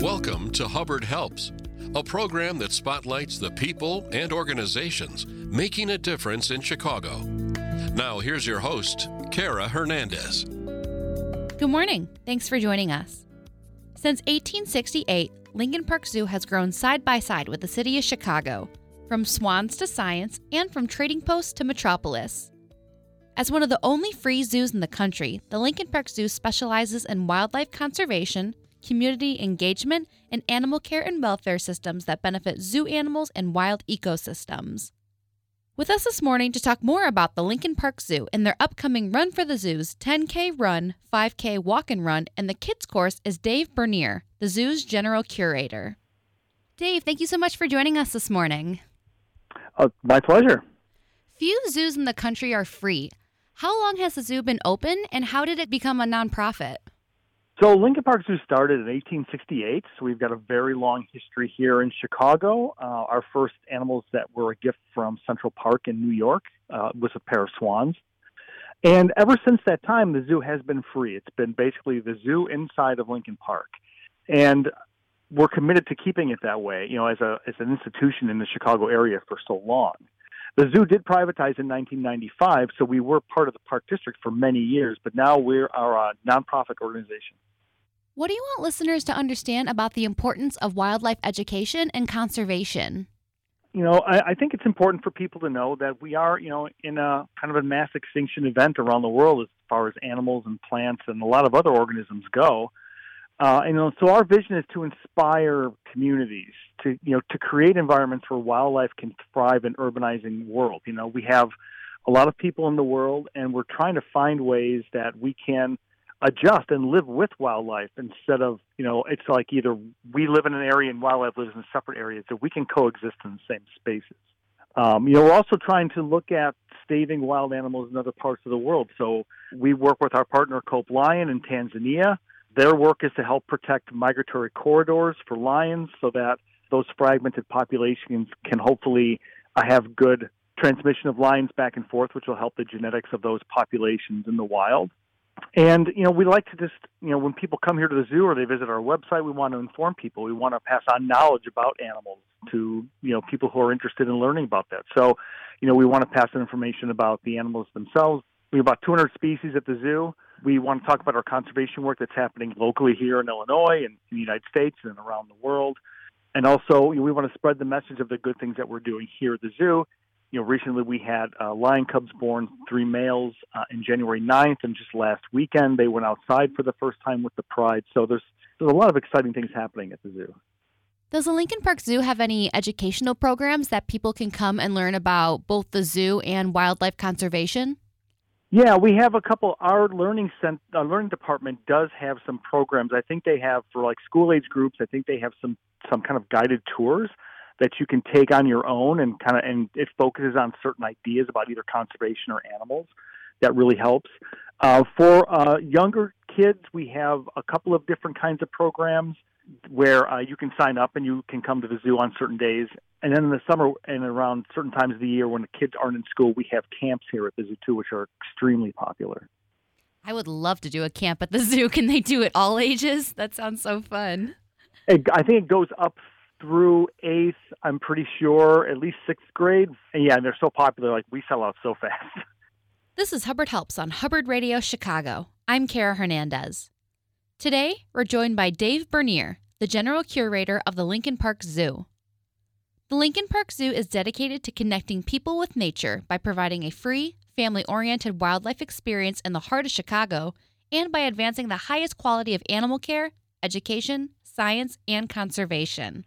Welcome to Hubbard Helps, a program that spotlights the people and organizations making a difference in Chicago. Now, here's your host, Kara Hernandez. Good morning. Thanks for joining us. Since 1868, Lincoln Park Zoo has grown side by side with the city of Chicago, from swans to science and from trading post to metropolis. As one of the only free zoos in the country, the Lincoln Park Zoo specializes in wildlife conservation, community engagement, and animal care and welfare systems that benefit zoo animals and wild ecosystems. With us this morning to talk more about the Lincoln Park Zoo and their upcoming Run for the Zoo's 10K Run, 5K Walk and Run, and the Kids course is Dave Bernier, the zoo's general curator. Dave, thank you so much for joining us this morning. Uh, my pleasure. Few zoos in the country are free. How long has the zoo been open and how did it become a nonprofit? So Lincoln Park Zoo started in 1868, so we've got a very long history here in Chicago. Uh, our first animals that were a gift from Central Park in New York uh, was a pair of swans. And ever since that time, the zoo has been free. It's been basically the zoo inside of Lincoln Park. And we're committed to keeping it that way, you know, as a as an institution in the Chicago area for so long. The zoo did privatize in 1995, so we were part of the park district for many years, but now we're a nonprofit organization. What do you want listeners to understand about the importance of wildlife education and conservation? You know, I, I think it's important for people to know that we are, you know, in a kind of a mass extinction event around the world as far as animals and plants and a lot of other organisms go. Uh, and so our vision is to inspire communities to you know to create environments where wildlife can thrive in urbanizing world. You know, we have a lot of people in the world, and we're trying to find ways that we can adjust and live with wildlife instead of you know it's like either we live in an area and wildlife lives in separate areas that we can coexist in the same spaces. Um, you know, we're also trying to look at staving wild animals in other parts of the world. So we work with our partner KopeLion in Tanzania their work is to help protect migratory corridors for lions so that those fragmented populations can hopefully uh, have good transmission of lions back and forth, which will help the genetics of those populations in the wild. And, you know, we like to just, you know, when people come here to the zoo or they visit our website, we want to inform people. We want to pass on knowledge about animals to, you know, people who are interested in learning about that. So, you know, we want to pass on information about the animals themselves. We have about 200 species at the zoo we want to talk about our conservation work that's happening locally here in Illinois and in the United States and around the world. And also, we want to spread the message of the good things that we're doing here at the zoo. You know, recently we had uh, lion cubs born, three males, uh, in January 9th, and just last weekend they went outside for the first time with the pride. So there's there's a lot of exciting things happening at the zoo. Does the Lincoln Park Zoo have any educational programs that people can come and learn about both the zoo and wildlife conservation? Yeah, we have a couple. Our learning cent, our learning department does have some programs. I think they have for like school age groups. I think they have some some kind of guided tours that you can take on your own and kind of and it focuses on certain ideas about either conservation or animals. That really helps. Uh, for uh, younger kids, we have a couple of different kinds of programs where uh, you can sign up and you can come to the zoo on certain days. And then in the summer and around certain times of the year when the kids aren't in school, we have camps here at the zoo too, which are extremely popular. I would love to do a camp at the zoo. Can they do it all ages? That sounds so fun. I think it goes up through eighth. I'm pretty sure at least sixth grade. And yeah, and they're so popular. Like we sell out so fast. This is Hubbard Helps on Hubbard Radio Chicago. I'm Kara Hernandez. Today, we're joined by Dave Bernier, the general curator of the Lincoln Park Zoo. The Lincoln Park Zoo is dedicated to connecting people with nature by providing a free, family oriented wildlife experience in the heart of Chicago and by advancing the highest quality of animal care, education, science, and conservation.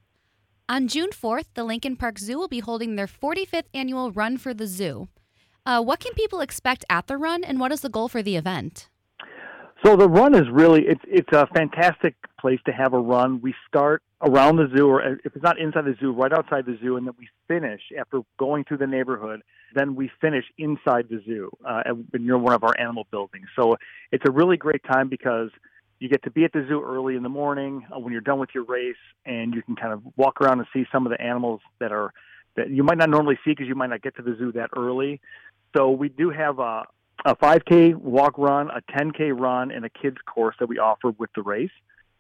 On June 4th, the Lincoln Park Zoo will be holding their 45th annual Run for the Zoo. Uh, what can people expect at the run, and what is the goal for the event? So the run is really it's it's a fantastic place to have a run. We start around the zoo, or if it's not inside the zoo, right outside the zoo, and then we finish after going through the neighborhood. Then we finish inside the zoo uh, near one of our animal buildings. So it's a really great time because you get to be at the zoo early in the morning uh, when you're done with your race, and you can kind of walk around and see some of the animals that are that you might not normally see because you might not get to the zoo that early. So we do have a, a 5K walk run, a 10K run, and a kids course that we offer with the race.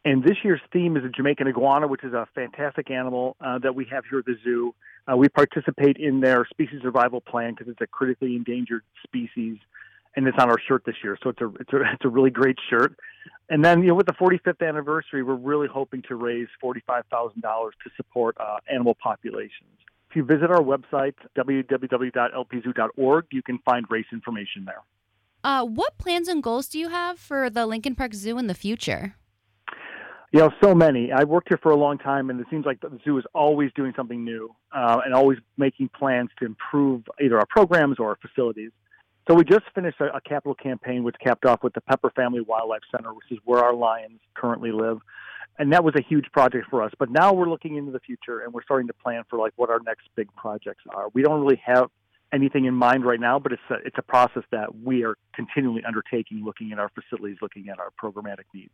And this year's theme is a Jamaican iguana, which is a fantastic animal uh, that we have here at the zoo. Uh, we participate in their species survival plan because it's a critically endangered species, and it's on our shirt this year. So it's a it's a it's a really great shirt. And then you know with the 45th anniversary, we're really hoping to raise $45,000 to support uh, animal populations. If you visit our website www.lpzoo.org, you can find race information there. Uh, what plans and goals do you have for the Lincoln Park Zoo in the future? You know, so many. I've worked here for a long time, and it seems like the zoo is always doing something new uh, and always making plans to improve either our programs or our facilities. So we just finished a, a capital campaign, which capped off with the Pepper Family Wildlife Center, which is where our lions currently live, and that was a huge project for us. But now we're looking into the future, and we're starting to plan for like what our next big projects are. We don't really have anything in mind right now, but it's a, it's a process that we are continually undertaking, looking at our facilities, looking at our programmatic needs.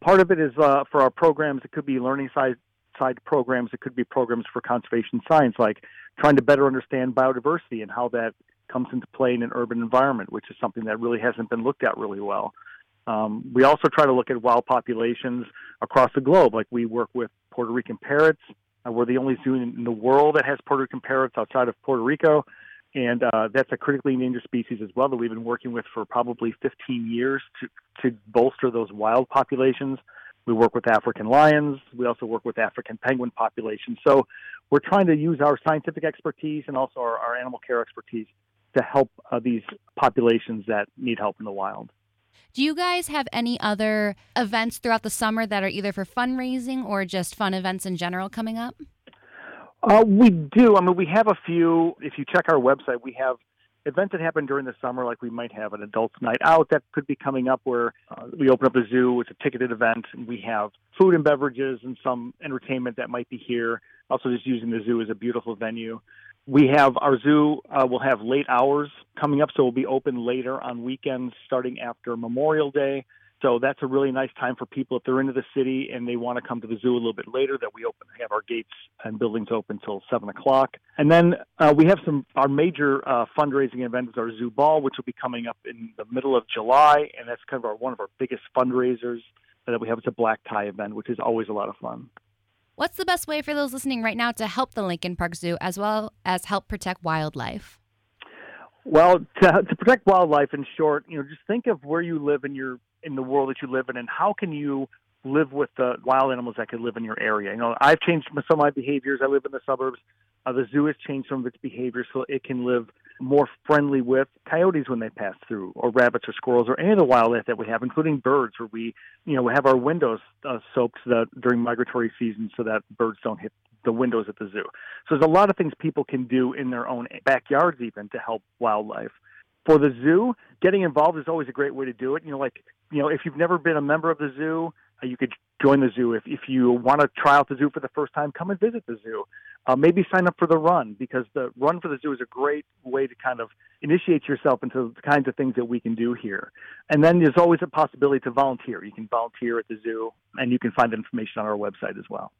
Part of it is uh, for our programs. It could be learning side side programs. It could be programs for conservation science, like trying to better understand biodiversity and how that comes into play in an urban environment, which is something that really hasn't been looked at really well. Um, we also try to look at wild populations across the globe. Like we work with Puerto Rican parrots. Uh, we're the only zoo in, the world that has Puerto Rican parrots outside of Puerto Rico and uh, that's a critically endangered species as well that we've been working with for probably 15 years to to bolster those wild populations. We work with African lions. We also work with African penguin populations. So we're trying to use our scientific expertise and also our, our animal care expertise to help uh, these populations that need help in the wild. Do you guys have any other events throughout the summer that are either for fundraising or just fun events in general coming up? Uh, we do. I mean, we have a few. If you check our website, we have events that happen during the summer, like we might have an adults night out that could be coming up where uh, we open up a zoo. It's a ticketed event, and we have food and beverages and some entertainment that might be here. Also, just using the zoo as a beautiful venue. We have our zoo uh, will have late hours coming up, so we'll be open later on weekends starting after Memorial Day. So that's a really nice time for people if they're into the city and they want to come to the zoo a little bit later. That we open have our gates and buildings open until seven o'clock, and then uh, we have some our major uh, fundraising event is our zoo ball, which will be coming up in the middle of July, and that's kind of our one of our biggest fundraisers that we have. It's a black tie event, which is always a lot of fun. What's the best way for those listening right now to help the Lincoln Park Zoo as well as help protect wildlife? Well, to, to protect wildlife, in short, you know, just think of where you live in your in the world that you live in, and how can you live with the wild animals that could live in your area. You know, I've changed some of my behaviors. I live in the suburbs. Uh, the zoo has changed some of its behavior so it can live more friendly with coyotes when they pass through, or rabbits or squirrels, or any of the wildlife that we have, including birds, where we, you know, we have our windows uh, soaked that during migratory season so that birds don't hit the windows at the zoo. So there's a lot of things people can do in their own backyards even to help wildlife. For the zoo, getting involved is always a great way to do it. You know, like you know, if you've never been a member of the zoo, you could join the zoo. If if you want to try out the zoo for the first time, come and visit the zoo. Uh, maybe sign up for the run because the run for the zoo is a great way to kind of initiate yourself into the kinds of things that we can do here. And then there's always a possibility to volunteer. You can volunteer at the zoo, and you can find information on our website as well.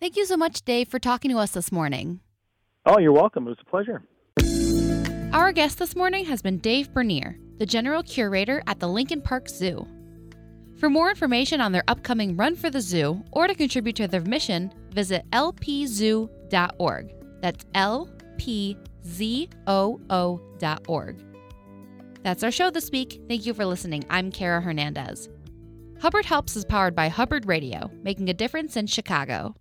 Thank you so much, Dave, for talking to us this morning. Oh, you're welcome. It was a pleasure. Our guest this morning has been Dave Bernier, the General Curator at the Lincoln Park Zoo. For more information on their upcoming Run for the Zoo or to contribute to their mission, visit lpzoo.org. That's lpzoo.org. That's our show this week. Thank you for listening. I'm Kara Hernandez. Hubbard Helps is powered by Hubbard Radio, making a difference in Chicago.